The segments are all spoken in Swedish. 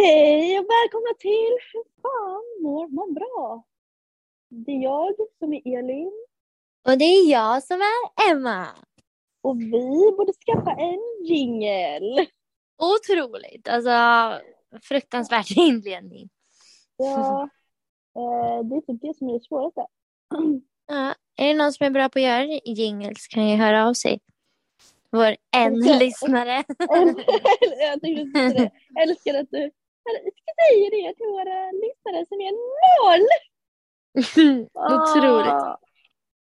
Hej och välkomna till Hur fan mår man bra? Det är jag som är Elin Och det är jag som är Emma. och vi borde skaffa en jingel. Otroligt. Alltså fruktansvärt inledning. Ja, eh, det är typ det som är det svåraste. Ja. Är det någon som är bra på att göra jingles kan ju höra av sig. Vår en lyssnare. jag det. Jag älskar att du jag säga det till våra lyssnare som är noll. Otroligt. Ah.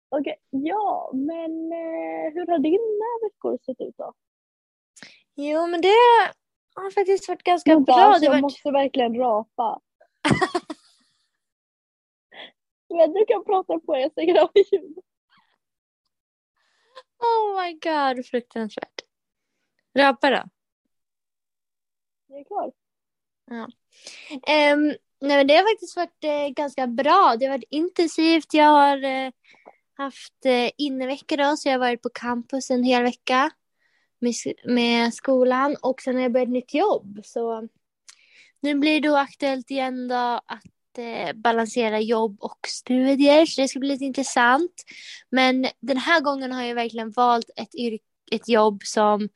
Okej, ja, men eh, hur har dina veckor sett ut då? Jo men det har faktiskt varit ganska Vänta, bra. alltså, Det jag har varit... måste verkligen rapa. Men du kan prata på, jag stänger av ljud. Oh my god, fruktansvärt. Rapa då. Jag är klar. Ehm, nej, men det har faktiskt varit eh, ganska bra. Det har varit intensivt. Jag har eh, haft eh, innevecka då, så jag har varit på campus en hel vecka med, med skolan och sen har jag börjat ett nytt jobb. Så nu blir det då aktuellt igen då att eh, balansera jobb och studier, så det ska bli lite intressant. Men den här gången har jag verkligen valt ett, ett jobb som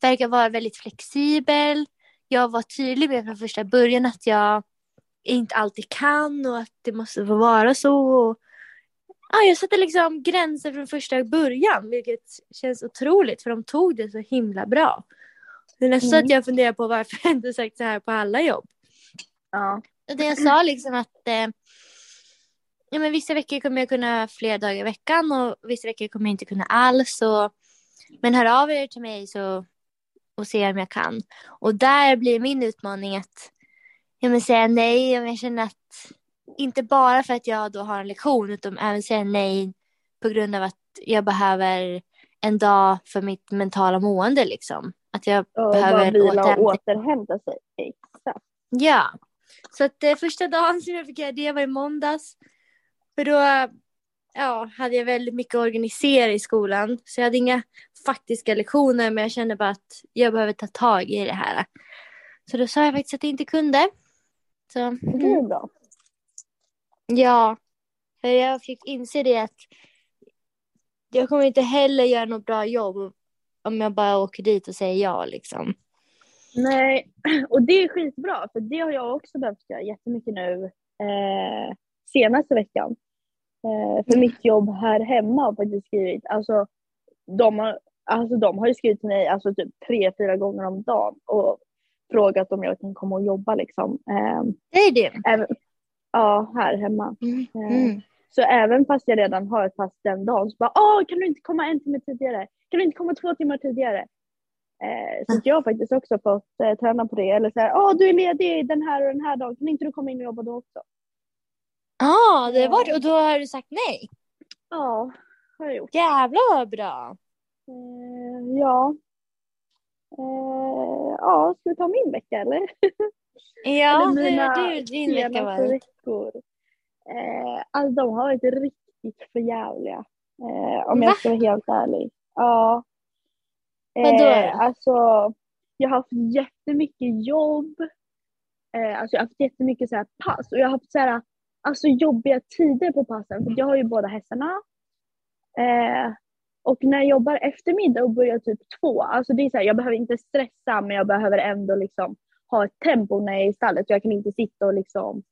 verkar vara väldigt flexibel jag var tydlig med från första början att jag inte alltid kan och att det måste få vara så. Ja, jag satte liksom gränser från första början, vilket känns otroligt för de tog det så himla bra. Det är nästan Mm. att jag funderar på varför jag inte sagt så här på alla jobb. Ja. Och det jag sa liksom att eh, ja, men vissa veckor kommer jag kunna flera dagar i veckan och vissa veckor kommer jag inte kunna alls. Och, men hör av er till mig så, och se om jag kan. Och där blir min utmaning att ja, men säga nej om jag känner att inte bara för att jag då har en lektion utan även säga nej på grund av att jag behöver en dag för mitt mentala mående liksom. Att jag Och behöver vila och återhämta återhämta sig. Exakt. Ja. Så att eh, första dagen som jag fick göra det var i måndags. För då ja, hade jag väldigt mycket att organisera i skolan. Så jag hade inga faktiska lektioner men jag kände bara att jag behöver ta tag i det här. Så då sa jag faktiskt att jag inte kunde. Så, Det är mm, bra. ja. För jag fick inse det att jag kommer inte heller göra något bra jobb om jag bara åker dit och säger ja liksom. Nej, och det är skitbra för det har jag också behövt göra jättemycket nu eh, senaste veckan. Eh, för mitt jobb här hemma har faktiskt skrivit, alltså de har, alltså de har ju skrivit till mig alltså typ tre, fyra gånger om dagen och frågat om jag kan komma och jobba liksom. Det är det. även, ja, här hemma. Mm. Eh, Mm. Så även fast jag redan har ett pass den dagen så bara åh kan du inte komma en timme tidigare? Kan du inte komma två timmar tidigare? Eh, så jag har faktiskt också fått eh, träna på det. Eller så här, åh du är ledig den här och den här dagen, kan inte du komma in och jobba då också? Ja, det var det. Och då har du sagt nej. Ja, har jag gjort. Jävlar vad bra. Eh, ja. Eh, ja, ska vi ta min vecka eller? Ja, eller hur har du din vecka varit? veckor. Eh, alltså de har varit riktigt förjävliga. Om jag Va? ska vara helt ärlig. Ja. Vadå? Eh, alltså, jag har haft jättemycket jobb. Eh, alltså jag har haft jättemycket så här pass och jag har haft så här, alltså jobbiga tider på passen. För jag har ju båda hästarna. Eh, och när jag jobbar eftermiddag och börjar typ två, alltså det är så här, jag behöver inte stressa men jag behöver ändå liksom ha ett tempo när jag är i stallet. Jag kan inte sitta och liksom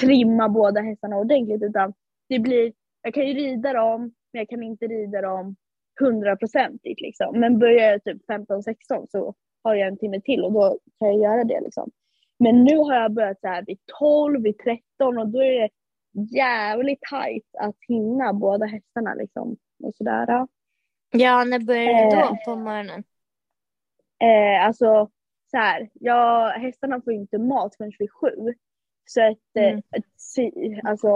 trimma båda hästarna ordentligt utan det blir, jag kan ju rida dem men jag kan inte rida dem hundraprocentigt liksom. Men börjar jag typ 15-16 så har jag en timme till och då kan jag göra det liksom. Men nu har jag börjat så här vid 12, vid 13 och då är det jävligt tajt att hinna båda hästarna liksom. Och sådär. Ja, när börjar du Eh. då på morgonen? Eh, alltså så här, ja, hästarna får inte mat förrän vid sju. Så att, Mm. eh, alltså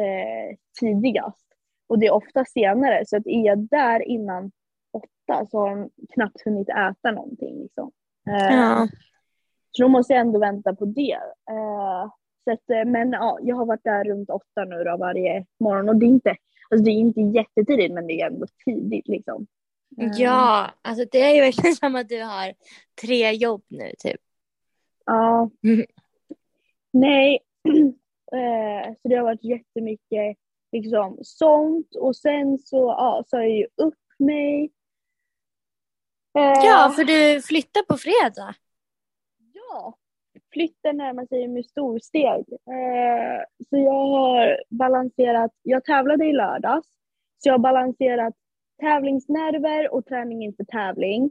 eh, tidigast. Och det är ofta senare. Så att är jag där innan åtta så har de knappt hunnit äta någonting. Liksom. Eh, Ja. Så då måste jag ändå vänta på det. Eh, så att, eh, men ja, jag har varit där runt åtta nu då varje morgon. Och det är inte, alltså, det är inte jättetidigt men det är ändå tidigt liksom. Eh, ja, alltså det är ju verkligen som att du har tre jobb nu typ. Ja. Mm. Nej, eh, så det har varit jättemycket liksom sånt och sen så ja, sa jag ju upp mig. Eh, Ja, för du flyttar på fredag. Ja, flytten närmar sig med storsteg. Eh, så jag har balanserat, jag tävlade i lördags, så jag har balanserat tävlingsnerver och träning inför tävling,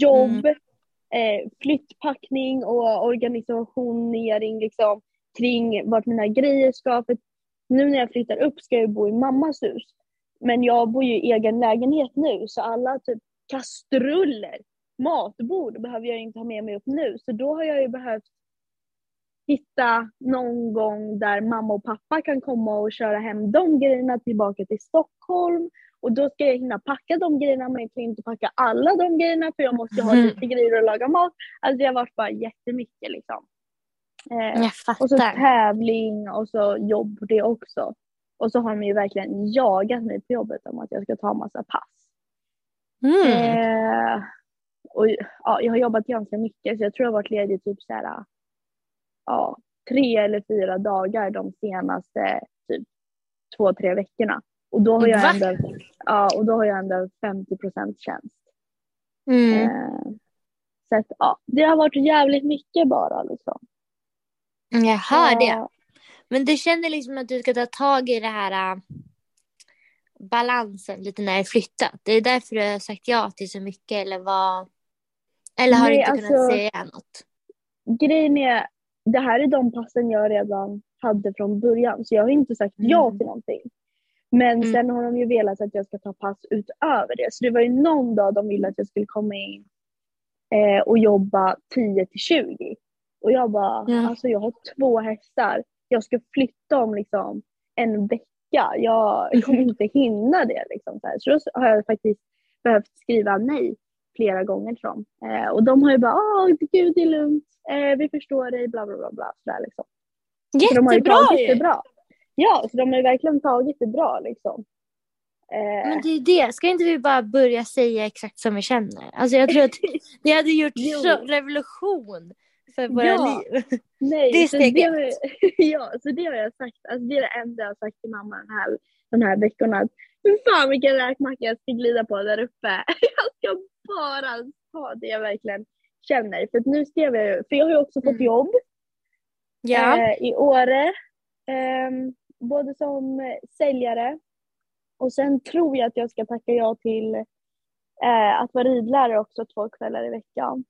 jobb, eh, flyttpackning och organisationering liksom, kring vart mina grejer ska. För nu när jag flyttar upp ska jag bo i mammas hus. Men jag bor ju i egen lägenhet nu så alla typ kastruller, matbord behöver jag inte ha med mig upp nu. Så då har jag ju behövt hitta någon gång där mamma och pappa kan komma och köra hem de grejerna tillbaka till Stockholm. Och då ska jag hinna packa de grejerna men jag kan inte packa alla de grejerna för jag måste ju ha Mm. lite grejer att laga mat. Alltså det har varit bara jättemycket liksom. Eh, och så tävling och så jobb det också. Och så har de ju verkligen jagat mig på jobbet om att jag ska ta massa pass. Mm. Eh, och ja, jag har jobbat ganska mycket så jag tror jag har varit ledig typ så här, ja, tre eller fyra dagar de senaste typ två, tre veckorna. Och då har jag Va? ändå, ja, och då har jag ändå 50 procent tjänst. Mm. Eh, så att, ja, det har varit jävligt mycket bara liksom. Jag hör det. Ja, Men du känner liksom att du ska ta tag i det här äh, balansen lite när du flyttat. Det är därför du har sagt ja till så mycket eller vad? Eller har du Nej, inte kunnat alltså- säga något? grejen är, det här är de passen jag redan hade från början så jag har inte sagt ja Mm. till någonting. Men Mm. sen har de ju velat att jag ska ta pass utöver det. Så det var ju någon dag de ville att jag skulle komma in eh, och jobba 10 till 20. Och jag bara, Ja. alltså jag har två hästar. Jag ska flytta om liksom en vecka. Jag kommer inte hinna det. Liksom, så, här. så då har jag faktiskt behövt skriva nej flera gånger till dem. Eh, och de har ju bara, åh gud det är lugnt, eh, vi förstår dig, bla bla bla. bla sådär, liksom. Så de har ju Jättebra tagit ju! det bra. Ja, så de har ju verkligen tagit det bra liksom. Eh, Men det är det, ska inte vi bara börja säga exakt som vi känner? Alltså jag tror att det hade gjort revolution för våra Ja. liv. Nej, Det är så steg det, har ja, så det har jag sagt. Alltså, det är det enda jag har sagt till mamma den här, de här veckorna. Att, Fy fan vilken räkmacka jag ska glida på där uppe. Jag ska bara ta det jag verkligen känner. För nu skrev jag ju, för jag har ju också fått Mm. jobb Ja. eh, i Åre. ehm, både som eh, säljare och sen tror jag att jag ska tacka ja till eh, att vara ridlärare också två kvällar i veckan.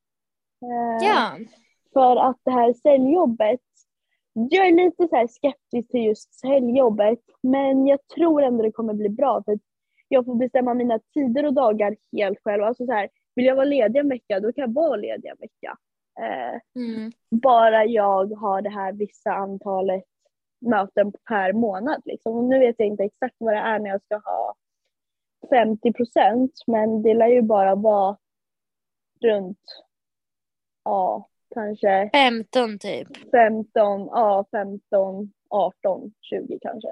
Eh, ja. för att det här säljjobbet, jag är lite så skeptisk till just säljjobbet, men jag tror ändå det kommer bli bra för jag får bestämma mina tider och dagar helt själv. Alltså så här, vill jag vara ledig en vecka, då kan jag vara ledig en vecka. Eh, Mm. bara jag har det här vissa antalet möten per månad. Liksom. Och nu vet jag inte exakt vad det är när jag ska ha 50 procent, men det lär ju bara vara runt, ja, kanske 15 typ. 15, ja 15, 18, 20 kanske.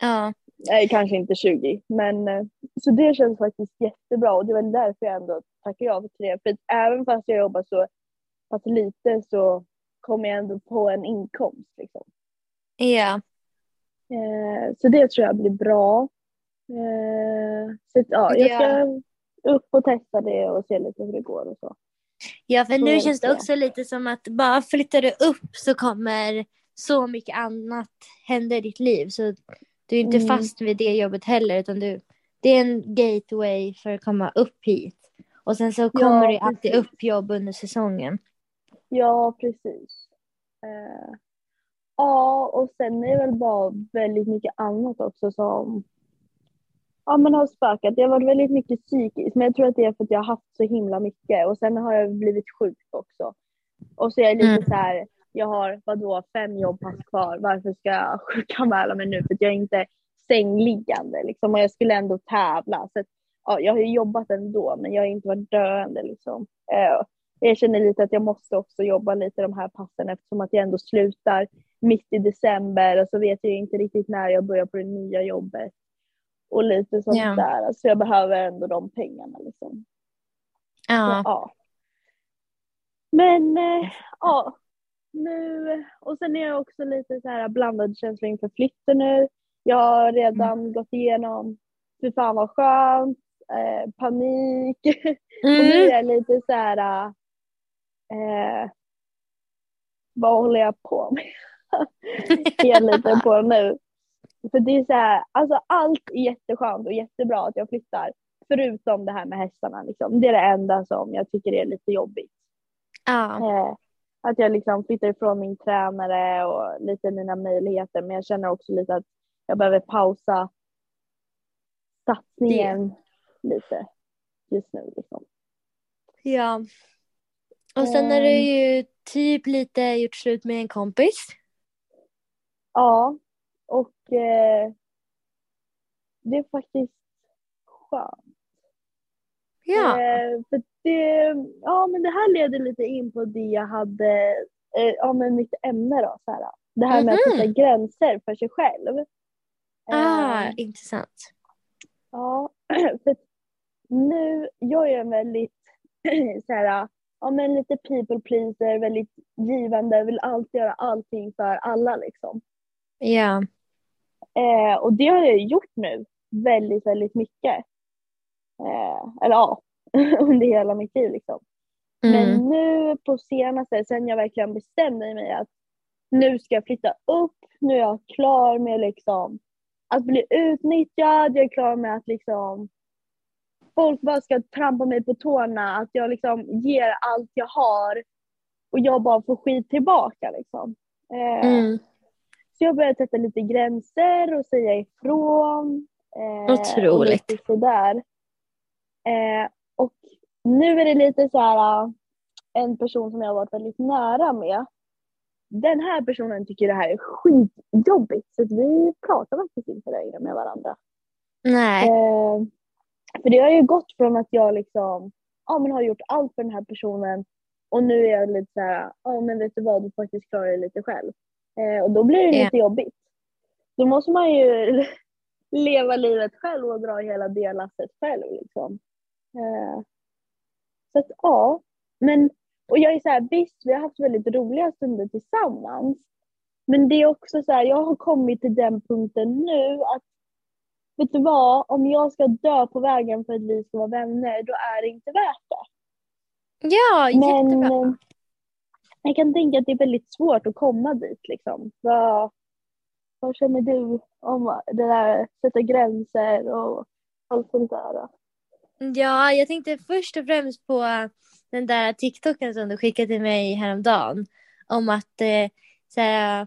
Ja. Nej, kanske inte 20, men eh, så det känns faktiskt jättebra och det är väl därför jag ändå tackar ja till det. För även fast jag jobbar så pass lite så kommer jag ändå på en inkomst liksom. Ja. Eh, så det tror jag blir bra. Eh, så ja, jag ska upp och testa det och se lite hur det går och så. Ja, för nu känns det också lite som att bara flyttar du upp så kommer så mycket annat hända i ditt liv. Så du är inte Mm. fast vid det jobbet heller, utan du, det är en gateway för att komma upp hit. Och sen så kommer Ja, det alltid precis. upp jobb under säsongen. Ja, precis. Eh, ja, och sen är det väl bara väldigt mycket annat också som ja, men har spökat. Det har varit väldigt mycket psykiskt, men jag tror att det är för att jag har haft så himla mycket och sen har jag blivit sjuk också. Och så är jag lite Mm. så här, jag har vadå fem jobbpass kvar, varför ska jag sjukanmäla mig nu för att jag är inte sängliggande liksom och jag skulle ändå tävla. Så att, ja, jag har ju jobbat ändå men jag har inte varit döende liksom. Eh, jag känner lite att jag måste också jobba lite de här passen eftersom att jag ändå slutar mitt i december och så vet jag inte riktigt när jag börjar på det nya jobbet. Och lite sånt Ja. där. Alltså jag behöver ändå de pengarna liksom. Ja. Så, ja. Men eh, ja, nu, och sen är jag också lite så här blandad känsla inför flytten nu. Jag har redan mm. gått igenom, fy fan vad skönt, eh, panik. Mm. och nu är jag lite så här, eh, vad håller jag på med? Helt lite på nu. För det är så här, alltså allt är jätteskönt och jättebra att jag flyttar. Förutom det här med hästarna. Liksom. Det är det enda som jag tycker är lite jobbigt. Ja. Eh, att jag liksom flyttar ifrån min tränare och lite mina möjligheter. Men jag känner också lite att jag behöver pausa satsningen det. lite just nu. Liksom. Ja. Och sen har du ehm. ju typ lite gjort slut med en kompis. Ja, eh, det är faktiskt skönt. Ja. Eh, för det, ja, men det här leder lite in på det jag hade, eh, ja men mitt ämne då. Så här, det här med mm -hmm. att sätta mhm. gränser för sig själv. Ah, eh, intressant. Ja, för nu, jag är en väldigt så här, ja men lite people pleaser, väldigt givande, vill alltid göra allting för alla liksom. Ja. Eh, och det har jag gjort nu väldigt, väldigt mycket. Eh, eller ja, under hela mitt liv liksom. Mm. Men nu på senaste, sen jag verkligen bestämde mig att nu ska jag flytta upp, nu är jag klar med liksom att bli utnyttjad, jag är klar med att liksom folk bara ska trampa mig på tårna, att jag liksom ger allt jag har och jag bara får skit tillbaka liksom. Eh, mm. Så jag började sätta lite gränser och säga ifrån. Eh, Otroligt. Och sådär. Eh, och nu är det lite så här äh, en person som jag har varit väldigt nära med. Den här personen tycker det här är skitjobbigt så vi pratar faktiskt inte längre med varandra. Nej. Eh, för det har ju gått från att jag liksom, ja men har gjort allt för den här personen och nu är jag lite så här, ja men vet du vad, du faktiskt klarar det lite själv. Eh, och då blir det lite jobbigt. Då måste man ju leva livet själv och dra hela det lasset själv liksom. Eh, så att ja, men och jag är så här, visst vi har haft väldigt roliga stunder tillsammans. Men det är också så här, jag har kommit till den punkten nu att vet du vad, om jag ska dö på vägen för att vi ska vara vänner, då är det inte värt det. Ja, Men, jättebra. Jag kan tänka att det är väldigt svårt att komma dit liksom. Vad, vad känner du om det där, sätta gränser och allt sånt där? Ja, jag tänkte först och främst på den där TikToken som du skickade till mig häromdagen. Om att eh, så här,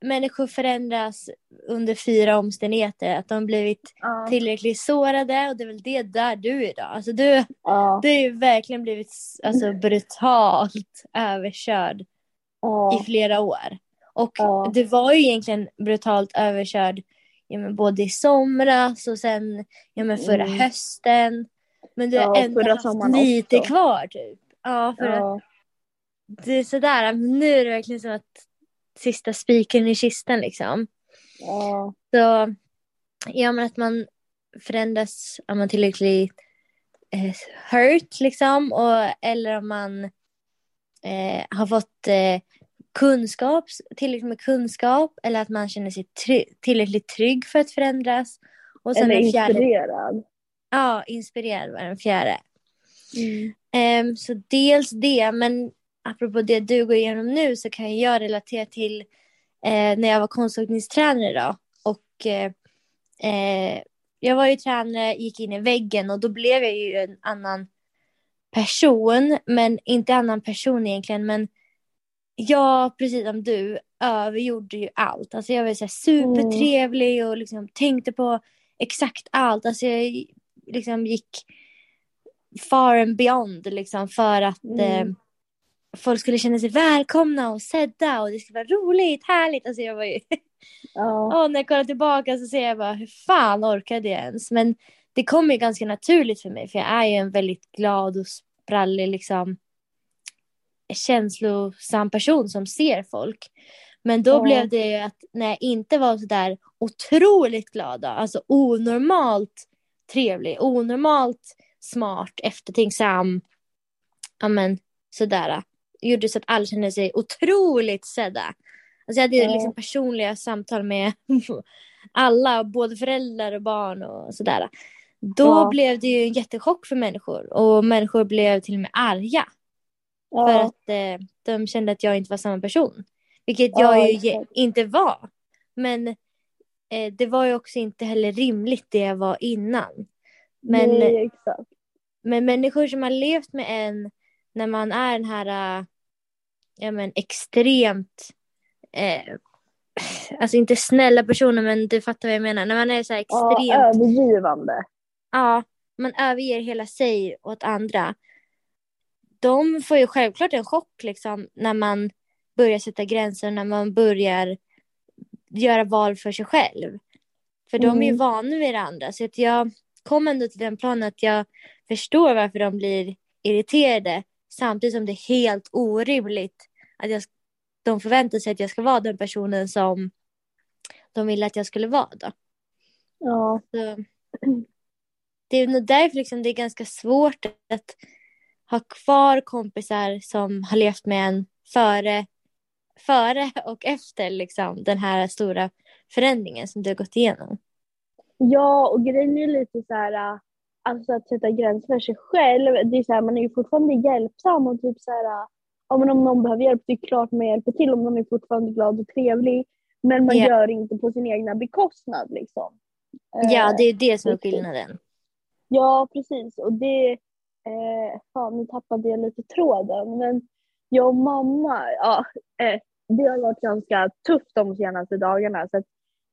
människor förändras under fyra omständigheter. Att de blivit ja. tillräckligt sårade och det är väl det där du är idag. Alltså du, ja. du har ju verkligen blivit alltså, brutalt överkörd ja. i flera år. Och du var ju egentligen brutalt överkörd ja, men både i somras och sen ja, men förra mm. hösten. Men du har ja, ändå haft lite också. kvar typ. Ja, för ja. Att, det är sådär, nu är det verkligen som att sista spiken i kistan liksom. Ja. Så, ja men att man förändras om man tillräckligt eh, hurt liksom, och, eller om man eh, har fått eh, kunskap, tillräckligt med kunskap eller att man känner sig try tillräckligt trygg för att förändras. Och sen eller inspirerad. Ja, inspirerad var den fjärde. Mm. Um, så dels det, men apropå det du går igenom nu så kan jag relatera till eh, när jag var konståkningstränare då. Och eh, eh, jag var ju tränare, gick in i väggen och då blev jag ju en annan person, men inte annan person egentligen, men jag, precis som du, övergjorde ju allt. Alltså jag var så supertrevlig och liksom tänkte på exakt allt. Alltså jag liksom gick far and beyond liksom för att eh, mm. eh, folk skulle känna sig välkomna och sedda och det skulle vara roligt, härligt. Alltså jag var ju... Ja. och när jag kollar tillbaka så ser jag bara hur fan orkade jag ens? Men det kom ju ganska naturligt för mig för jag är ju en väldigt glad och sprallig liksom känslosam person som ser folk. Men då ja. blev det ju att när jag inte var så där otroligt glad, alltså onormalt trevlig, onormalt smart, eftertänksam, ja men sådär. Gjorde så att alla kände sig otroligt sedda. Alltså jag hade Ja. liksom personliga samtal med alla, både föräldrar och barn och sådär. Då Ja. blev det ju en jättechock för människor och människor blev till och med arga. För Ja, att eh, de kände att jag inte var samma person. Vilket Ja, jag ju inte var. Men eh, det var ju också inte heller rimligt det jag var innan. Men, nej, men människor som har levt med en när man är den här äh, ja, men extremt eh, Alltså inte snälla personer men du fattar vad jag menar. När man är så här Ja, extremt övergivande. Ja, man överger hela sig åt andra. De får ju självklart en chock liksom när man börjar sätta gränser, när man börjar göra val för sig själv. För de är ju Mm. vana vid det andra. Så att jag kom ändå till den planen att jag förstår varför de blir irriterade samtidigt som det är helt orimligt att jag, de förväntar sig att jag ska vara den personen som de ville att jag skulle vara. Då. Ja, Så det är nog därför liksom det är ganska svårt att ha kvar kompisar som har levt med en före, före och efter liksom, den här stora förändringen som du har gått igenom. ja och grejen är lite så här, äh, alltså att sätta gränser för sig själv. Det är så här, man är ju fortfarande hjälpsam och typ så här, ja, men om någon behöver hjälp, det är klart man hjälper till om någon är fortfarande glad och trevlig. Men man Ja. gör inte på sin egna bekostnad liksom. Ja, Eh, det är det som är skillnaden. Ja, precis. Och det... Eh, fan, nu tappade jag lite tråden. Men jag och mamma, ja, eh, det har varit ganska tufft de senaste dagarna. Så att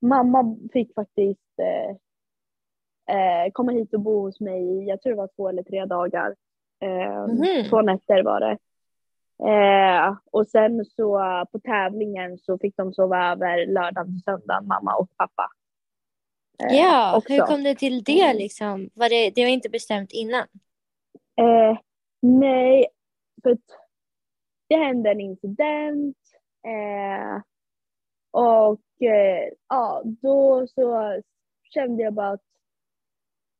mamma fick faktiskt eh, eh, komma hit och bo hos mig i, jag tror det var två eller tre dagar. Eh, Mhm. Två nätter var det. Eh, och sen så på tävlingen så fick de sova över lördag till söndag, mamma och pappa. Eh, Ja, också. hur kom det till det liksom? Var det, det var inte bestämt innan? Eh, nej, för det hände en incident. Eh, och eh, ja, då så kände jag bara att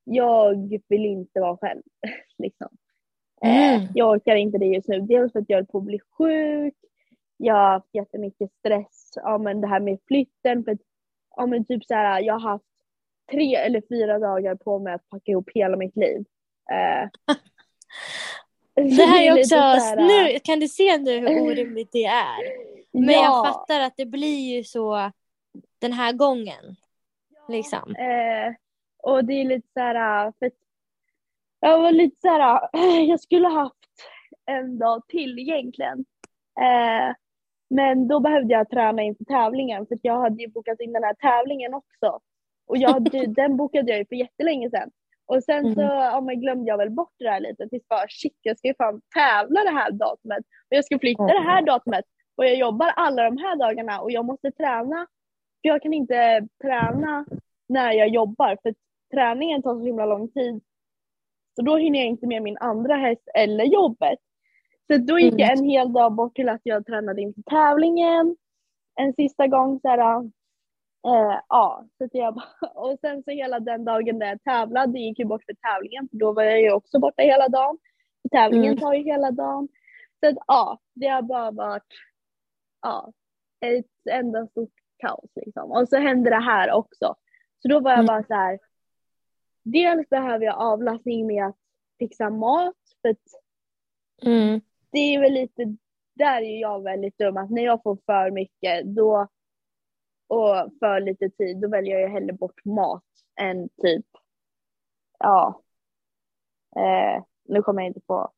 jag vill inte vara själv. liksom. eh, Mm. jag orkar inte det just nu. Dels för att jag höll på att bli sjuk. Jag har haft jättemycket stress. Ja, men det här med flytten. För att, ja, men typ så här, jag har haft tre eller fyra dagar på mig att packa ihop hela mitt liv. Eh, Det här är också, så här, nu kan du se nu hur orimligt det är? Men ja, jag fattar att det blir ju så den här gången. Liksom. Eh, och det är lite så här, för att jag var lite så här, jag skulle haft en dag till egentligen. Eh, men då behövde jag träna inför tävlingen för jag hade ju bokat in den här tävlingen också. Och jag hade, den bokade jag ju för jättelänge sedan. Och sen så Mm. men glömde jag väl bort det där lite tills bara shit jag ska ju fan tävla det här datumet. Och jag ska flytta det här datumet. Och jag jobbar alla de här dagarna och jag måste träna. För jag kan inte träna när jag jobbar för träningen tar så himla lång tid. Så då hinner jag inte med min andra häst eller jobbet. Så då gick jag en hel dag bort till att jag tränade inför tävlingen. En sista gång så här, eh, ja, så jag bara, och sen så hela den dagen där jag tävlade gick ju bort för tävlingen för då var jag ju också borta hela dagen. Tävlingen Mm. tar ju hela dagen. Så att ja, det har bara varit ja, ett enda stort kaos liksom. Och så hände det här också. Så då var jag Mm. bara så här. Dels behöver jag avlastning med att fixa mat. För att Mm. det är väl lite, där är jag väldigt dum. Att när jag får för mycket då och för lite tid då väljer jag hellre bort mat än typ, ja. Eh, nu kommer jag inte på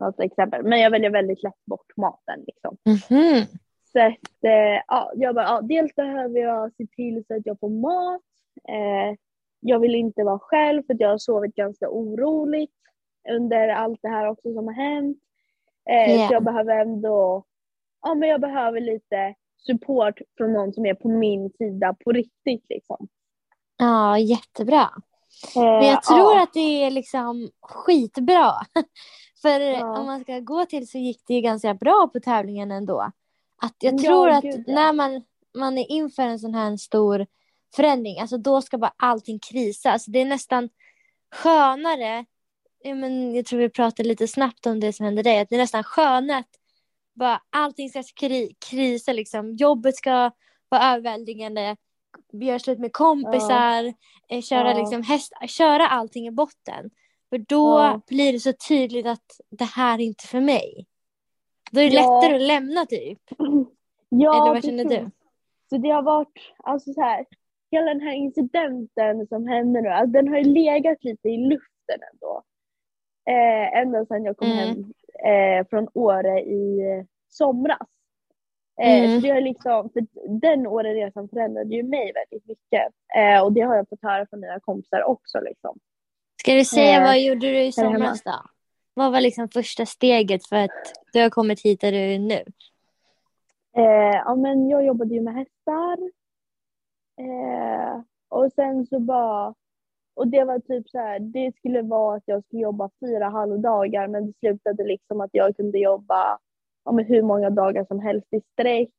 något exempel. Men jag väljer väldigt lätt bort maten liksom. Mhm. Så att, eh, ja, jag bara, ja, dels behöver jag se till så att jag får mat. Eh, jag vill inte vara själv för jag har sovit ganska oroligt under allt det här också som har hänt. Eh, Ja. Så jag behöver ändå, ja men jag behöver lite support från någon som är på min sida på riktigt liksom. Ja, jättebra. Eh, Men jag tror ja, att det är liksom skitbra. För Ja. om man ska gå till så gick det ju ganska bra på tävlingen ändå. Att jag Ja, tror att gud, ja. när man, man är inför en sån här stor förändring, alltså då ska bara allting krisa. Alltså det är nästan skönare, ja, men jag tror vi pratade lite snabbt om det som hände dig, att det är nästan skönare att bara allting ska kri krisa liksom. Jobbet ska vara överväldigande, göra slut med kompisar, eh, köra Ja. liksom häst, köra allting i botten. För då Ja. blir det så tydligt att det här är inte för mig. Då är det Ja. lättare att lämna typ. Ja, Eller vad känner precis. du? Så det har varit, alltså så här, hela den här incidenten som hände nu, alltså den har ju legat lite i luften ändå. Eh, ända sedan jag kom Mm. hem eh, från Åre i somras. Eh, Mm. Så det har liksom, för den Åreresan förändrade ju mig väldigt mycket. Eh, och det har jag fått höra från mina kompisar också liksom. Ska du säga Eh, vad gjorde du i somras då? Vad var liksom första steget för att du har kommit hit där du är nu? Eh, ja, men jag jobbade ju med hästar. Eh, och sen så bara... Och det var typ så här, det skulle vara att jag skulle jobba fyra halvdagar men det slutade liksom att jag kunde jobba men hur många dagar som helst i sträck.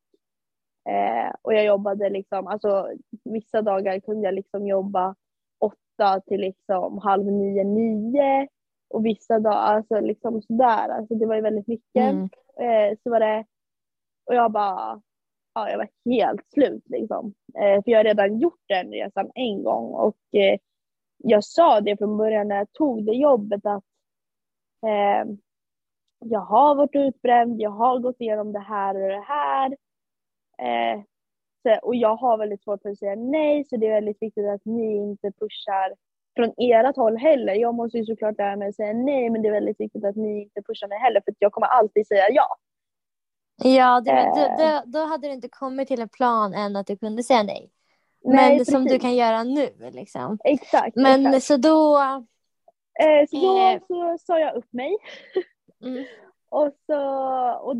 Eh, och jag jobbade liksom, alltså vissa dagar kunde jag liksom jobba åtta till liksom halv nio, nio. Och vissa dagar, alltså liksom sådär, alltså det var ju väldigt mycket. Mm. Eh, så var det, och jag bara, ja jag var helt slut liksom. Eh, för jag har redan gjort den resan en gång och eh, jag sa det från början när jag tog det jobbet att eh, jag har varit utbränd, jag har gått igenom det här och det här. Eh, så, och jag har väldigt svårt för att säga nej så det är väldigt viktigt att ni inte pushar från ert håll heller. Jag måste ju såklart lära mig att säga nej men det är väldigt viktigt att ni inte pushar mig heller för att jag kommer alltid säga ja. Ja, det Eh. då, då, då hade du inte kommit till en plan än att du kunde säga nej. Nej, Men som du kan göra nu liksom. Exakt. Men exakt. så då... Eh, så då eh. så sa jag upp mig. Mm. Och så, och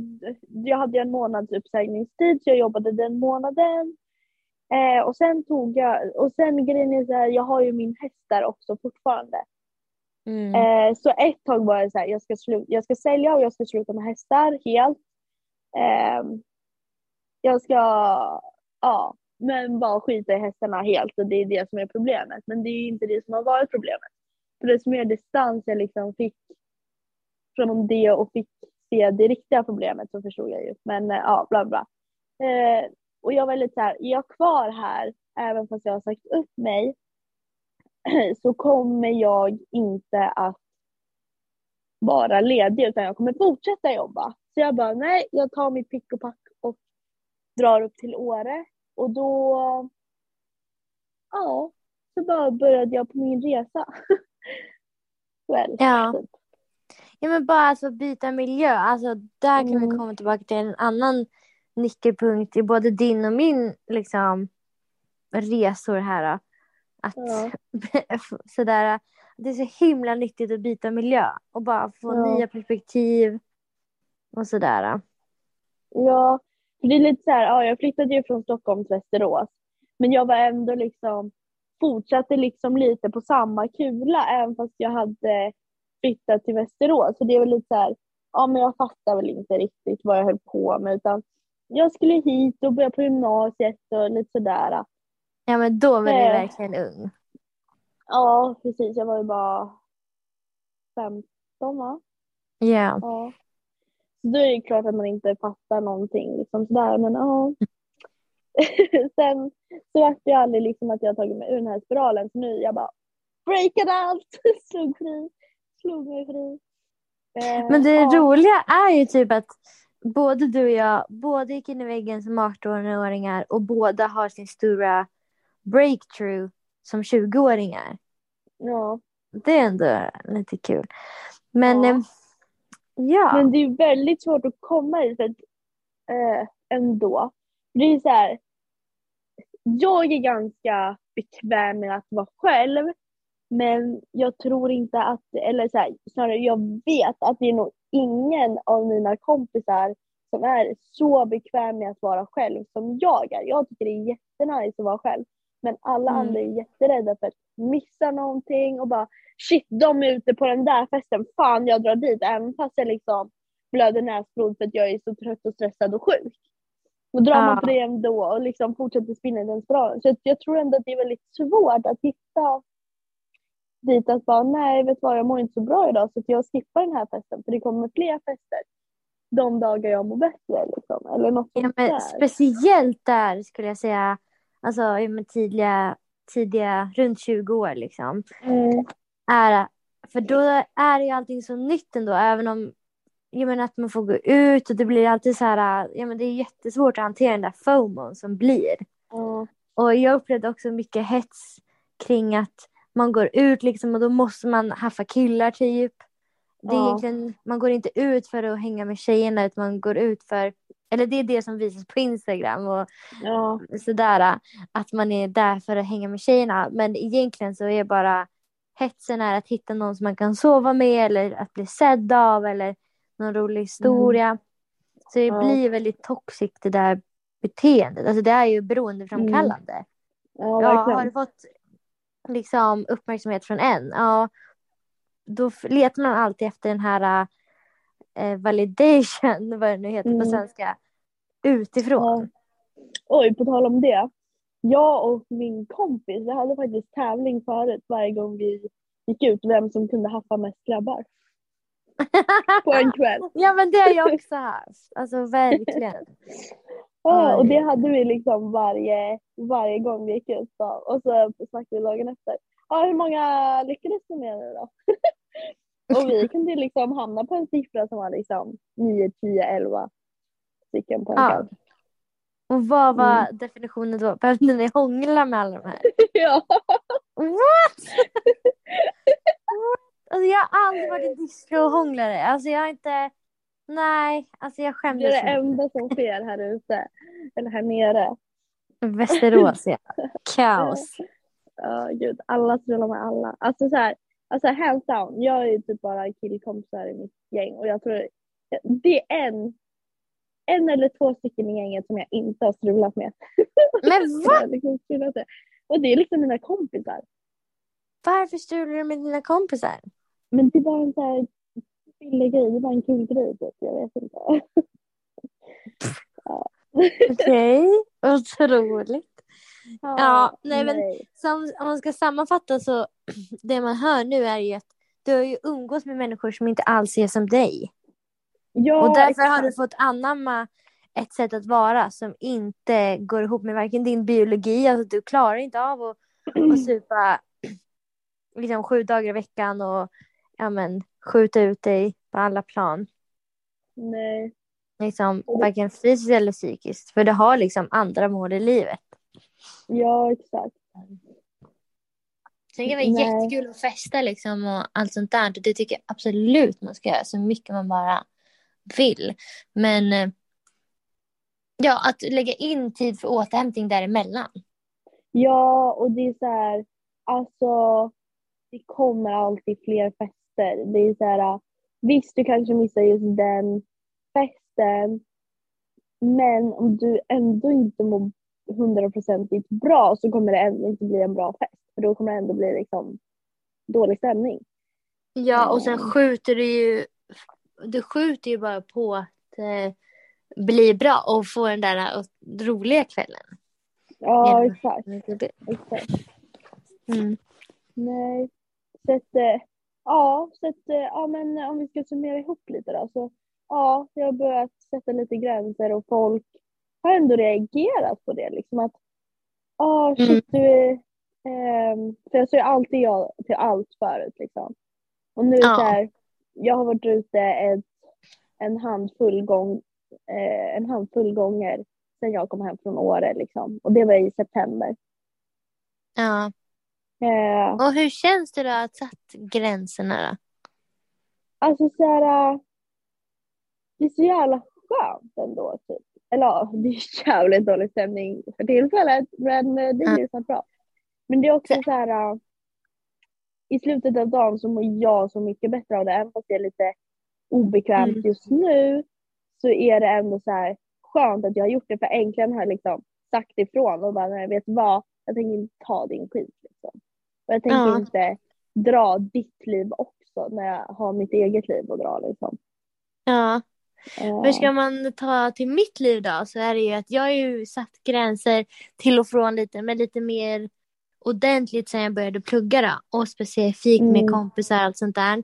jag hade en månads uppsägningstid så jag jobbade den månaden. Eh, och sen tog jag, och sen grejen är så här, jag har ju min häst där också fortfarande. Mm. Eh, så ett tag var det så här, jag ska, slu- jag ska sälja och jag ska sluta med hästar helt. Eh, jag ska, ja, men bara skita i hästarna helt och det är det som är problemet. Men det är ju inte det som har varit problemet. För desto mer distans jag liksom fick från det och fick se det riktiga problemet så förstod jag ju. Men eh, ja, bla bla. Eh, och jag var lite så här, är jag kvar här även fast jag har sagt upp mig så kommer jag inte att vara ledig utan jag kommer fortsätta jobba. Så jag bara, nej, jag tar mitt pick och pack och drar upp till Åre. Och då, ja, så bara började jag på min resa. Väl, Ja. typ. ja, men bara alltså byta miljö. Alltså där kan vi Mm. komma tillbaka till en annan nyckelpunkt i både din och min liksom resor här. Att Ja. sådär, det är så himla nyttigt att byta miljö och bara få Ja. nya perspektiv och sådär. Ja, det är lite så här, ja, jag flyttade ju från Stockholm till Västerås. Men jag var ändå liksom, fortsatte liksom lite på samma kula även fast jag hade flyttat till Västerås. Så det är väl lite så här, ja men jag fattar väl inte riktigt vad jag höll på med utan jag skulle hit och börja på gymnasiet och lite sådär. Ja men då var du Eh. verkligen ung. Ja, precis. Jag var ju bara 15 va? Ja. Ja. Så då är det klart att man inte fattar någonting liksom sådär men ja. Sen så vart det aldrig liksom att jag tagit mig ur den här spiralen så nu jag bara breakade allt, slog fri, slog mig fri. Eh, Men det ja. roliga är ju typ att både du och jag, båda gick in i väggen som 18-åringar och båda har sin stora breakthrough som 20-åringar. Ja. Det är ändå lite kul. Men Ja. ja. ja. Men det är väldigt svårt att komma dit eh, ändå. Det är så här. Jag är ganska bekväm med att vara själv. Men jag tror inte att, eller så här, snarare jag vet att det är nog ingen av mina kompisar som är så bekväm med att vara själv som jag är. Jag tycker det är jättenice att vara själv. Men alla Mm. andra är jätterädda för att missa någonting och bara shit, de är ute på den där festen, fan jag drar dit även fast jag liksom blöder näsblod för att jag är så trött och stressad och sjuk. Då drar man Ja. på det ändå och liksom fortsätter spinna i den spiralen. Så jag, tror ändå att det är väldigt svårt att hitta dit att bara nej, vet vad, jag mår inte så bra idag så att jag skippar den här festen för det kommer fler fester. de dagar jag mår bättre liksom. Eller något Ja, men där. speciellt där skulle jag säga, alltså men tidiga, tidiga, runt 20 år liksom. Mm. Är, för då är ju allting så nytt ändå, även om jag menar att man får gå ut och det blir alltid så här, ja men det är jättesvårt att hantera den där FOMO som blir. Ja. Och jag upplevde också mycket hets kring att man går ut liksom och då måste man haffa killar typ. Det är Ja. egentligen, man går inte ut för att hänga med tjejerna utan man går ut för, eller det är det som visas på Instagram och ja. sådär. Att man är där för att hänga med tjejerna. Men egentligen så är bara hetsen är att hitta någon som man kan sova med eller att bli sedd av eller någon rolig historia. Så det Ja. blir väldigt toxic det där beteendet. Alltså det är ju beroendeframkallande. ja, Ja, verkligen. har du fått liksom uppmärksamhet från en, ja, då letar man alltid efter den här eh, validation, vad det nu heter på Mm. svenska, utifrån. Ja. Oj, på tal om det. Jag och min kompis, vi hade faktiskt tävling förut varje gång vi gick ut, vem som kunde haffa mest grabbar på en kväll. ja men det har jag också haft, alltså verkligen. Ja, och det hade vi liksom varje, varje gång vi gick ut. Då. Och så snackade vi dagen efter. Ja, hur många lyckades ni med nu då? Och vi kunde liksom hamna på en siffra som var liksom 9, 10, 11 stycken på en Ja. kväll. Och vad var Mm. definitionen då? Behövde ni hångla med alla de här? ja. What? alltså jag har aldrig varit en discohånglare. Alltså jag har inte, nej, alltså jag Det skämdes. är det så mycket. enda som sker här ute. Eller här nere. Västerås ja. Kaos. Ja, gud. Alla trullar med alla. Alltså så här, alltså hands down. Jag är typ bara killkompisar i mitt gäng och jag tror det är en, en eller två stycken i gänget som jag inte har strulat med. Men Jag va? har liksom strulat med. Och det är liksom mina kompisar. Varför strular du med dina kompisar? Men det var en så här billig grej. Det var en kul grej typ. Jag vet inte. Okej, otroligt. Ja, nej, men- nej. Som, om man ska sammanfatta så, det man hör nu är ju att du har ju umgås med människor som inte alls är som dig. Ja, Och därför har exakt. du fått anamma ett sätt att vara som inte går ihop med varken din biologi, alltså du klarar inte av att, att supa liksom sju dagar i veckan och ja, men, skjuta ut dig på alla plan. Nej. Liksom, varken fysiskt eller psykiskt. För du har liksom andra mål i livet. Ja, exakt. Sen kan det vara Nej. jättekul att festa liksom och allt sånt där. Det tycker jag absolut man ska göra så mycket man bara vill. Men eh, ja, att lägga in tid för återhämtning däremellan. Ja, och det är så här, alltså det kommer alltid fler fester. Det är så här, visst du kanske missar just den festen, men om du ändå inte mår hundraprocentigt bra så kommer det ändå inte bli en bra fest. För då kommer det ändå bli liksom dålig stämning. Ja, och sen Mm. skjuter du ju, du skjuter ju bara på att eh, bli bra och få den där eh, roliga kvällen. Ja, Ja. exakt. exakt. Mm. Nej. Så att, eh, ja, så att, eh, ja, men om vi ska summera ihop lite då. Så, ja, jag har börjat sätta lite gränser och folk har ändå reagerat på det. Liksom att, ja, shit, du är... ehm, för jag säger alltid ja till allt förut liksom. Och nu Ja. så här, jag har varit ute ett, en handfull gång, eh, en handfull gånger sedan jag kom hem från Åre liksom. Och det var i september. Ja. Eh, Och hur känns det då att satt gränserna då? Alltså så här, äh, det är så jävla skönt ändå typ. Eller ja, det är jävligt dålig stämning för tillfället men äh, det blir så bra. Men det är också så här, äh, i slutet av dagen så mår jag så mycket bättre av det. Även fast det är lite obekvämt Mm. just nu så är det ändå så här skönt att jag har gjort det. För äntligen har jag liksom sagt ifrån och bara, nej vet vad, jag tänker inte ta din skit. Liksom. Och jag tänker Ja. inte dra ditt liv också när jag har mitt eget liv att dra liksom. Ja. Hur ska man ta till mitt liv då? Så är det ju att jag har ju satt gränser till och från lite, men lite mer ordentligt sen jag började plugga då. Och specifikt med Mm. kompisar och allt sånt där.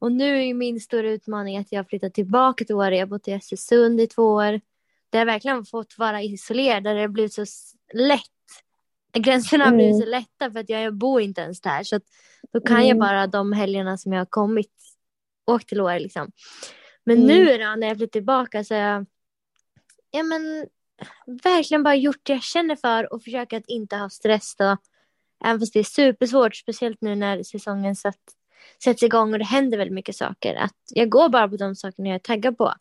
Och nu är ju min stora utmaning att jag har flyttat tillbaka till Åre. Jag har bott i Östersund i två år. Där jag verkligen fått vara isolerad, där det har blivit så lätt. Gränserna har blivit Mm. så lätta för att jag bor inte ens där. Så att då kan Mm. jag bara de helgerna som jag har kommit, åkt till Åre liksom. Men Mm. nu då när jag flyttat tillbaka så har jag ja, men, verkligen bara gjort det jag känner för och försöka att inte ha stress då. Även fast det är supersvårt, speciellt nu när säsongen satt, sätts igång och det händer väldigt mycket saker. Att jag går bara på de sakerna jag är taggad på.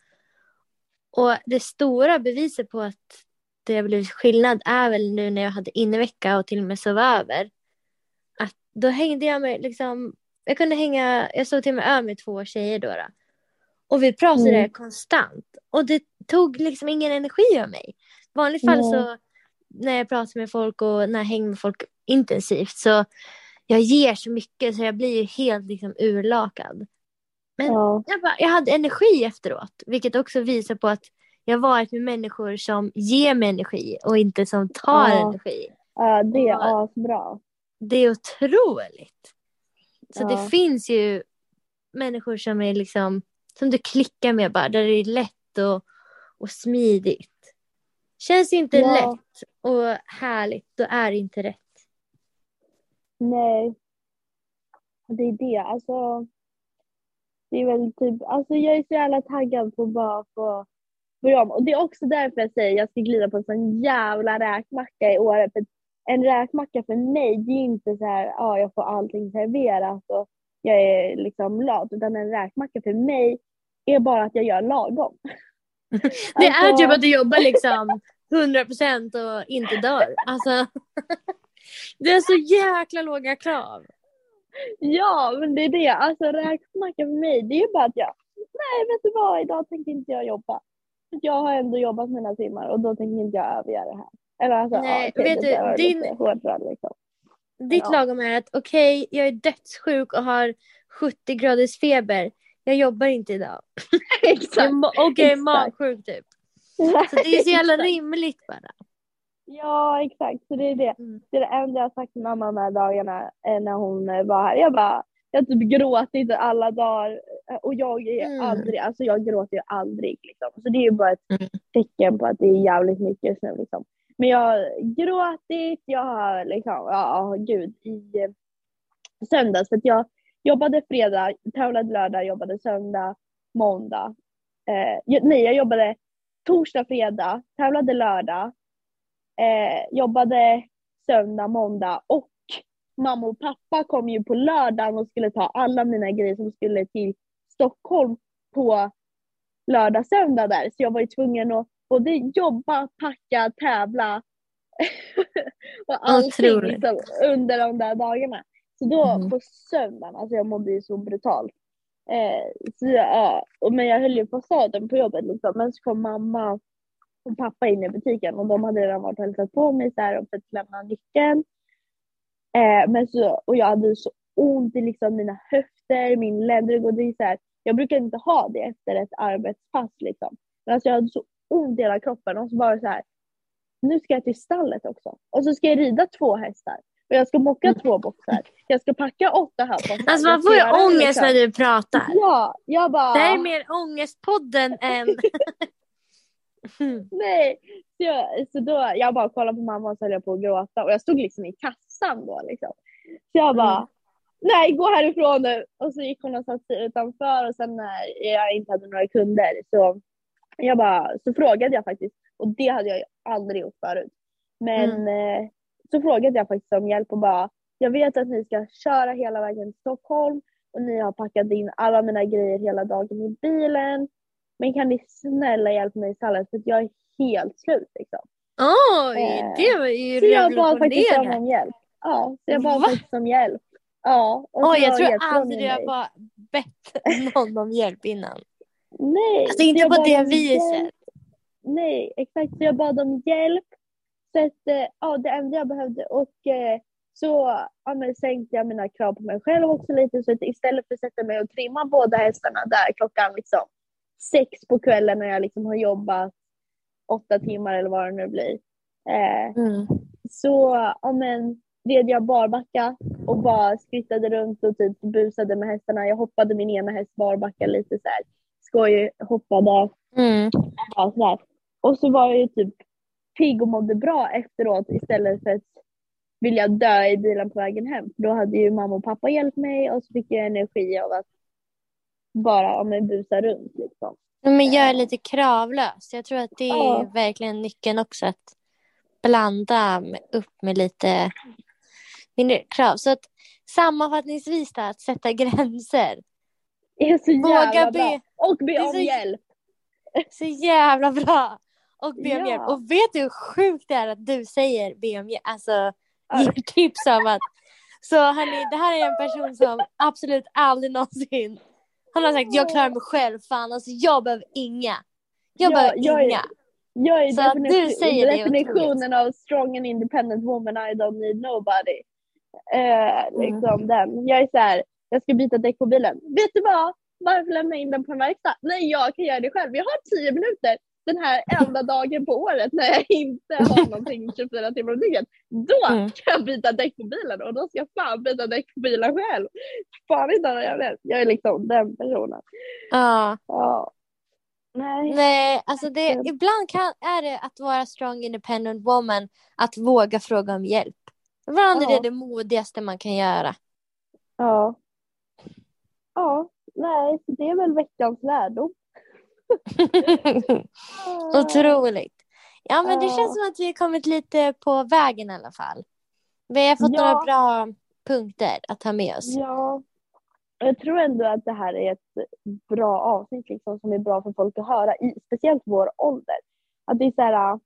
Och det stora beviset på att det har blivit skillnad är väl nu när jag hade innevecka och till och med sov över. Att då hängde jag med liksom, jag kunde hänga, jag stod till och med över med två tjejer då. då. Och vi pratade Mm. konstant. Och det tog liksom ingen energi av mig. I vanligt fall Nej. så när jag pratar med folk och när jag hänger med folk intensivt så jag ger så mycket så jag blir ju helt liksom urlakad. Men Ja. jag, bara, jag hade energi efteråt, vilket också visar på att jag har varit med människor som ger mig energi och inte som tar Ja. energi. ja, det är asbra. Det är otroligt. Så Ja. det finns ju människor som är liksom, som du klickar med bara, där det är lätt och, och smidigt. Känns inte Ja. lätt och härligt, då är det inte rätt. Nej. Det är det. Alltså, det är väl typ, alltså jag är så jävla taggad på att bara få börja om. Och det är också därför jag säger att jag ska glida på en sån jävla räkmacka i Åre. För en räkmacka för mig, det är inte så här, ja jag får allting serverat och jag är liksom lat. Utan en räkmacka för mig är bara att jag gör lagom. Det är Alltså- typ att du jobbar liksom 100% och inte dör. Alltså, det är så jäkla låga krav. Ja, men det är det. Alltså räkmacka för mig, det är ju bara att jag, nej vet du vad, idag tänker inte jag jobba. Jag har ändå jobbat mina timmar och då tänker inte jag övergöra det här. Eller alltså, Nej, ja, vet du, din- hårdare liksom. Ditt Ja. lagom är att okej, jag är dödssjuk och har 70 graders feber. Jag jobbar inte idag. Exakt. och jag är magsjuk typ. Så det är så jävla rimligt bara. Ja, exakt. Så det är det. Mm. Det är det enda jag har sagt till mamma de här dagarna eh, när hon eh, var här. Jag bara, jag typ gråtit alla dagar eh, och jag är Mm. aldrig, alltså jag gråter ju aldrig liksom. Så det är ju bara ett Mm. tecken på att det är jävligt mycket just nu liksom. Men jag har gråtit, jag har liksom, ja gud, i söndags för att jag jobbade fredag, tävlade lördag, jobbade söndag, måndag. Eh, jag, nej, jag jobbade torsdag, fredag, tävlade lördag, eh, jobbade söndag, måndag och mamma och pappa kom ju på lördagen och skulle ta alla mina grejer som skulle till Stockholm på lördag, söndag där. Så jag var ju tvungen att både jobba, packa, tävla och allting liksom, under de där dagarna. Så då Mhm. på söndagen, alltså jag mådde ju så brutalt. Eh, så ja, och, men jag höll ju fasaden på jobbet liksom. Men så kom mamma och pappa in i butiken och de hade redan varit och hälsat på mig så här och fått lämna nyckeln. Eh, men så, och jag hade så ont i liksom mina höfter, min ländrygg och det är så här, jag brukar inte ha det efter ett arbetspass liksom. Men alltså jag hade så ont i hela kroppen och så bara så här, nu ska jag till stallet också. Och så ska jag rida två hästar. Och jag ska mocka två boxar. Jag ska packa åtta här på Alltså man får ju ångest när du pratar. Ja, jag bara... Det här är mer ångestpodden än... Nej. Så, jag, så då, jag bara kollade på mamma och så höll jag på att gråta. Och jag stod liksom i kassan då liksom. Så jag bara, Mm. nej gå härifrån nu. Och så gick hon och satte sig utanför och sen när jag inte hade några kunder så, jag bara, så frågade jag faktiskt. Och det hade jag ju aldrig gjort förut. Men eh, så frågade jag faktiskt om hjälp och bara, jag vet att ni ska köra hela vägen till Stockholm och ni har packat in alla mina grejer hela dagen i bilen. Men kan ni snälla hjälpa mig i stallet för att jag är helt slut liksom. Oj, Eh, det var ju Så jag bad faktiskt om, hjälp. Ja, så jag bad Va? faktiskt om hjälp. Ja. och Oj, jag tror aldrig jag bara bett någon om hjälp innan. Nej. Alltså inte på det viset. Nej, exakt. Så jag bad om hjälp. Så att, eh, ja, det enda jag behövde och eh, så ja, men sänkte jag mina krav på mig själv också lite. Så att istället för att sätta mig och trimma båda hästarna där klockan liksom sex på kvällen när jag liksom har jobbat åtta timmar eller vad det nu blir. Eh, Mm. så ja, men, red jag barbacka och bara skrittade runt och typ busade med hästarna. Jag hoppade min ena häst barbacka lite så här skoj, hoppade Mm. och sådär. Och så var jag ju typ pigg och mådde bra efteråt istället för att vilja dö i bilen på vägen hem. Då hade ju mamma och pappa hjälpt mig och så fick jag energi av att bara ja, men, busa runt liksom. Men jag är lite kravlös. Jag tror att det är Ja. verkligen nyckeln också. Att blanda upp med lite mindre krav. Så att sammanfattningsvis då, att sätta gränser. Det är så Våga jävla be. bra. Och be Det är om så- hjälp. Så jävla bra. Och om Ja. Och vet du hur sjukt det är att du säger hjälp? Alltså Ja. ger tips om att så hörni, det här är en person som absolut aldrig någonsin han har sagt jag klarar mig själv fan alltså jag behöver inga. Jag Ja, behöver jag är- inga. Jag är Så att du säger det är definitionen av strong and independent woman, I don't need nobody. Eh, Mm. liksom den. Jag är så här, jag ska byta däck på bilen. Vet du vad? Varför lämna in den på en verkstad? Nej, jag kan göra det själv. Jag har tio minuter den här enda dagen på året när jag inte har någonting 24 timmar om dygnet. Då Mm. kan jag byta däck på bilen och då ska jag fan byta däck på bilen själv. Fan inte jag vet. Jag är liksom den personen. Ja. Ja. Nej. Nej, alltså det, ibland kan, är det att vara strong independent woman att våga fråga om hjälp. Ibland är Ja. det det modigaste man kan göra. Ja. Ja, nej, det är väl veckans lärdom. Otroligt. Ja men det Ja. känns som att vi har kommit lite på vägen i alla fall. Vi har fått Ja. några bra punkter att ta med oss. Ja. Jag tror ändå att det här är ett bra avsnitt liksom, som är bra för folk att höra, i, speciellt vår ålder. Att det är så här,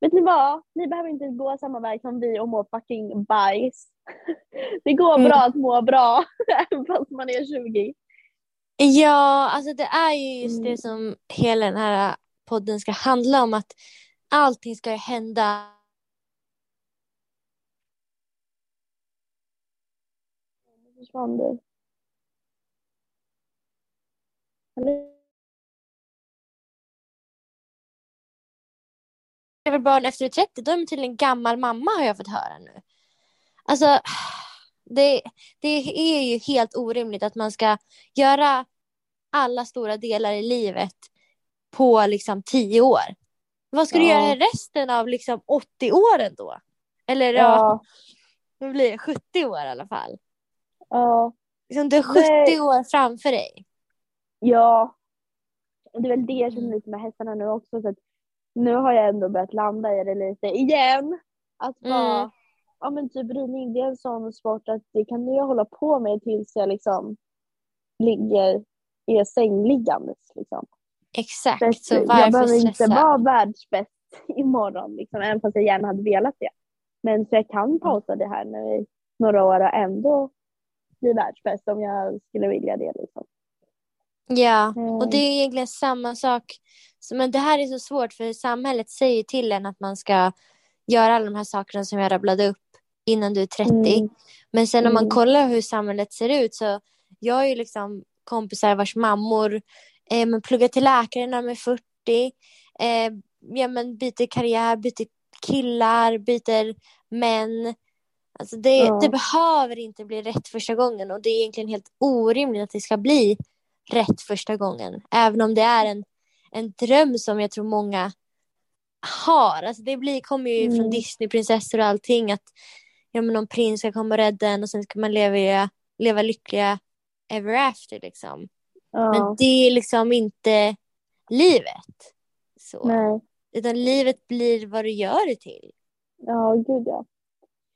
vet ni vad? Ni behöver inte gå samma väg som vi och må fucking bajs. Det går Mm. bra att må bra, även fast man är 20. Ja, alltså det är ju just Mm. det som hela den här podden ska handla om. Att allting ska hända försvann du. Barn efter 30, då är man tydligen gammal mamma har jag fått höra nu. Alltså, det, det är ju helt orimligt att man ska göra alla stora delar i livet på liksom 10 år. Vad ska du Ja. göra resten av liksom 80 åren då? Eller ja, Ja, det blir 70 år i alla fall. ja, Liksom, du har 70 Nej. år framför dig. ja. Det är väl det jag känner lite med hästarna nu också. Så att nu har jag ändå börjat landa i det lite igen. Att bara, Mm. Ja men typ ridning det är en sån sport att det kan jag hålla på med tills jag liksom ligger, är sängliggandes liksom. Exakt, att så jag varför behöver inte vara världsbäst imorgon liksom, även fast jag gärna hade velat det. Men så jag Mm. kan pausa det här nu i några år och ändå bli världsbäst om jag skulle vilja det liksom. Ja, Mm. och det är egentligen samma sak. Men det här är så svårt för samhället säger till en att man ska göra alla de här sakerna som jag rabblade upp innan du är 30. Mm. Men sen om man Mm. kollar hur samhället ser ut så jag har ju liksom kompisar vars mammor eh, men pluggar till läkare när de är 40. Eh, ja, men byter karriär, byter killar, byter män. Alltså det, Ja. det behöver inte bli rätt första gången och det är egentligen helt orimligt att det ska bli rätt första gången. Även om det är en, en dröm som jag tror många har. Alltså det blir, kommer ju från Mm. Disneyprinsessor och allting att ja, men någon prins ska komma och rädda en och sen ska man leva, leva lyckliga ever after liksom. Men Ja, det är liksom inte livet. Så. nej. Utan livet blir vad du gör det till. Ja, gud ja.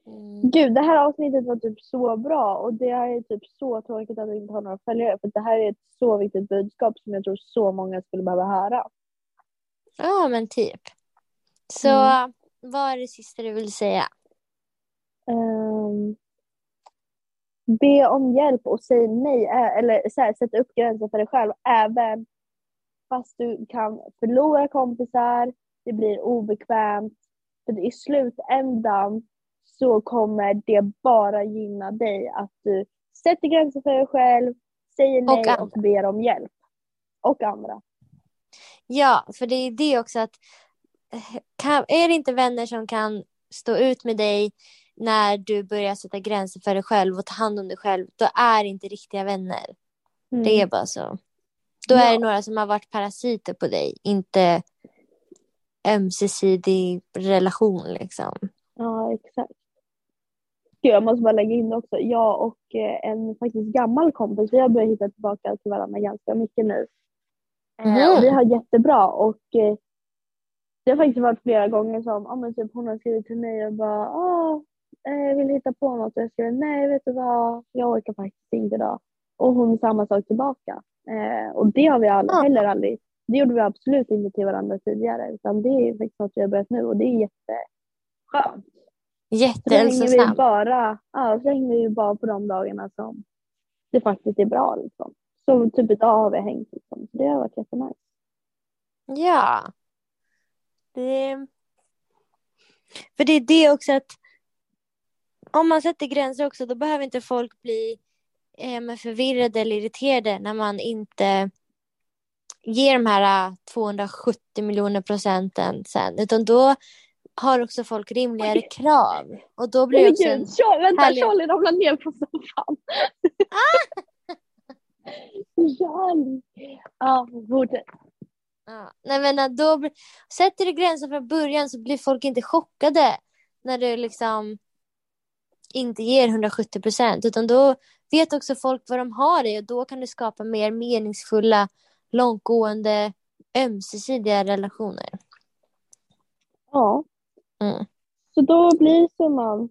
Mm. Gud, det här avsnittet var typ så bra och det är typ så tråkigt att vi inte har några följare för det här är ett så viktigt budskap som jag tror så många skulle behöva höra. Ja, men typ. Så Mm. vad är det sista du vill säga? Ehm, be om hjälp och säg nej, eller så här, sätt upp gränser för dig själv även fast du kan förlora kompisar, det blir obekvämt. För i slutändan så kommer det bara gynna dig att du sätter gränser för dig själv, säger nej andra. och, ber om hjälp. Och andra. Ja, för det är det också att eh, kan, är det inte vänner som kan stå ut med dig när du börjar sätta gränser för dig själv och ta hand om dig själv, då är det inte riktiga vänner. Mm. Det är bara så. Då Ja. är det några som har varit parasiter på dig, inte ömsesidig relation liksom. Ja, exakt. Gud, jag måste bara lägga in också. Jag och eh, en faktiskt gammal kompis, vi har börjat hitta tillbaka till varandra ganska mycket nu. Mhm. och vi har jättebra och eh, det har faktiskt varit flera gånger som ja, men typ hon har skrivit till mig och bara ah, eh, vill hitta på något och jag skriver nej vet du vad, jag orkar faktiskt inte idag. Och hon samma sak tillbaka. Eh, och det har vi all, Ja. heller aldrig, det gjorde vi absolut inte till varandra tidigare utan det är faktiskt något vi har börjat nu och det är jätteskönt. Jättehälsosamt. bara, ja, så hänger vi bara på de dagarna som det faktiskt är bra. Liksom. Så typ idag har vi hängt. Liksom. Så det har varit jättenice. Ja. Det... För det är det också att om man sätter gränser också då behöver inte folk bli eh, förvirrade eller irriterade när man inte ger de här eh, 270 miljoner procenten sen utan då har också folk rimligare Oj. krav och då blir det också en Charlie, vänta, härlig- Charlie ramlade ner på soffan. Charlie! Ja, fortsätt. Ja. Nej, men då sätter du gränser från början så blir folk inte chockade när du liksom inte ger 170 procent utan då vet också folk vad de har dig och då kan du skapa mer meningsfulla, långtgående, ömsesidiga relationer. Ja, Mm. så då blir summan,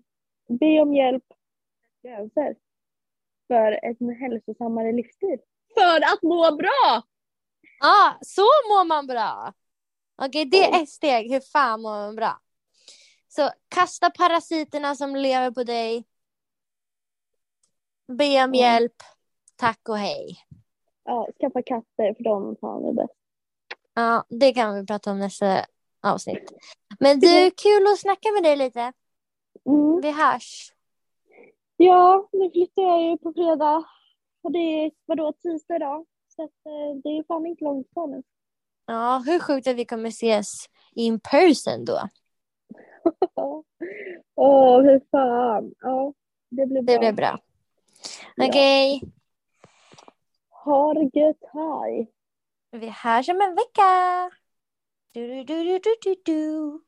be om hjälp, gränser för en hälsosammare livsstil. För att må bra! Ja, så mår man bra! Okej, det är ett steg. Hur fan mår man bra? Så kasta parasiterna som lever på dig. Be om hjälp. Tack och hej. Ja, skaffa katter för de fan är bäst. Ja, det kan vi prata om nästa avsnitt. Men du, kul att snacka med dig lite. Mm. Vi hörs. Ja, nu flyttar jag ju på fredag. Och det är vadå, tisdag idag. Så att, eh, det är fan inte långt kvar nu. Ja, hur sjukt att vi kommer ses in person då. Åh, hur fan. Ja, det blir bra. Det blir bra. Ja. Okej, Ha det gött, hej. vi hörs om en vecka. Du, du, du, du, du, du.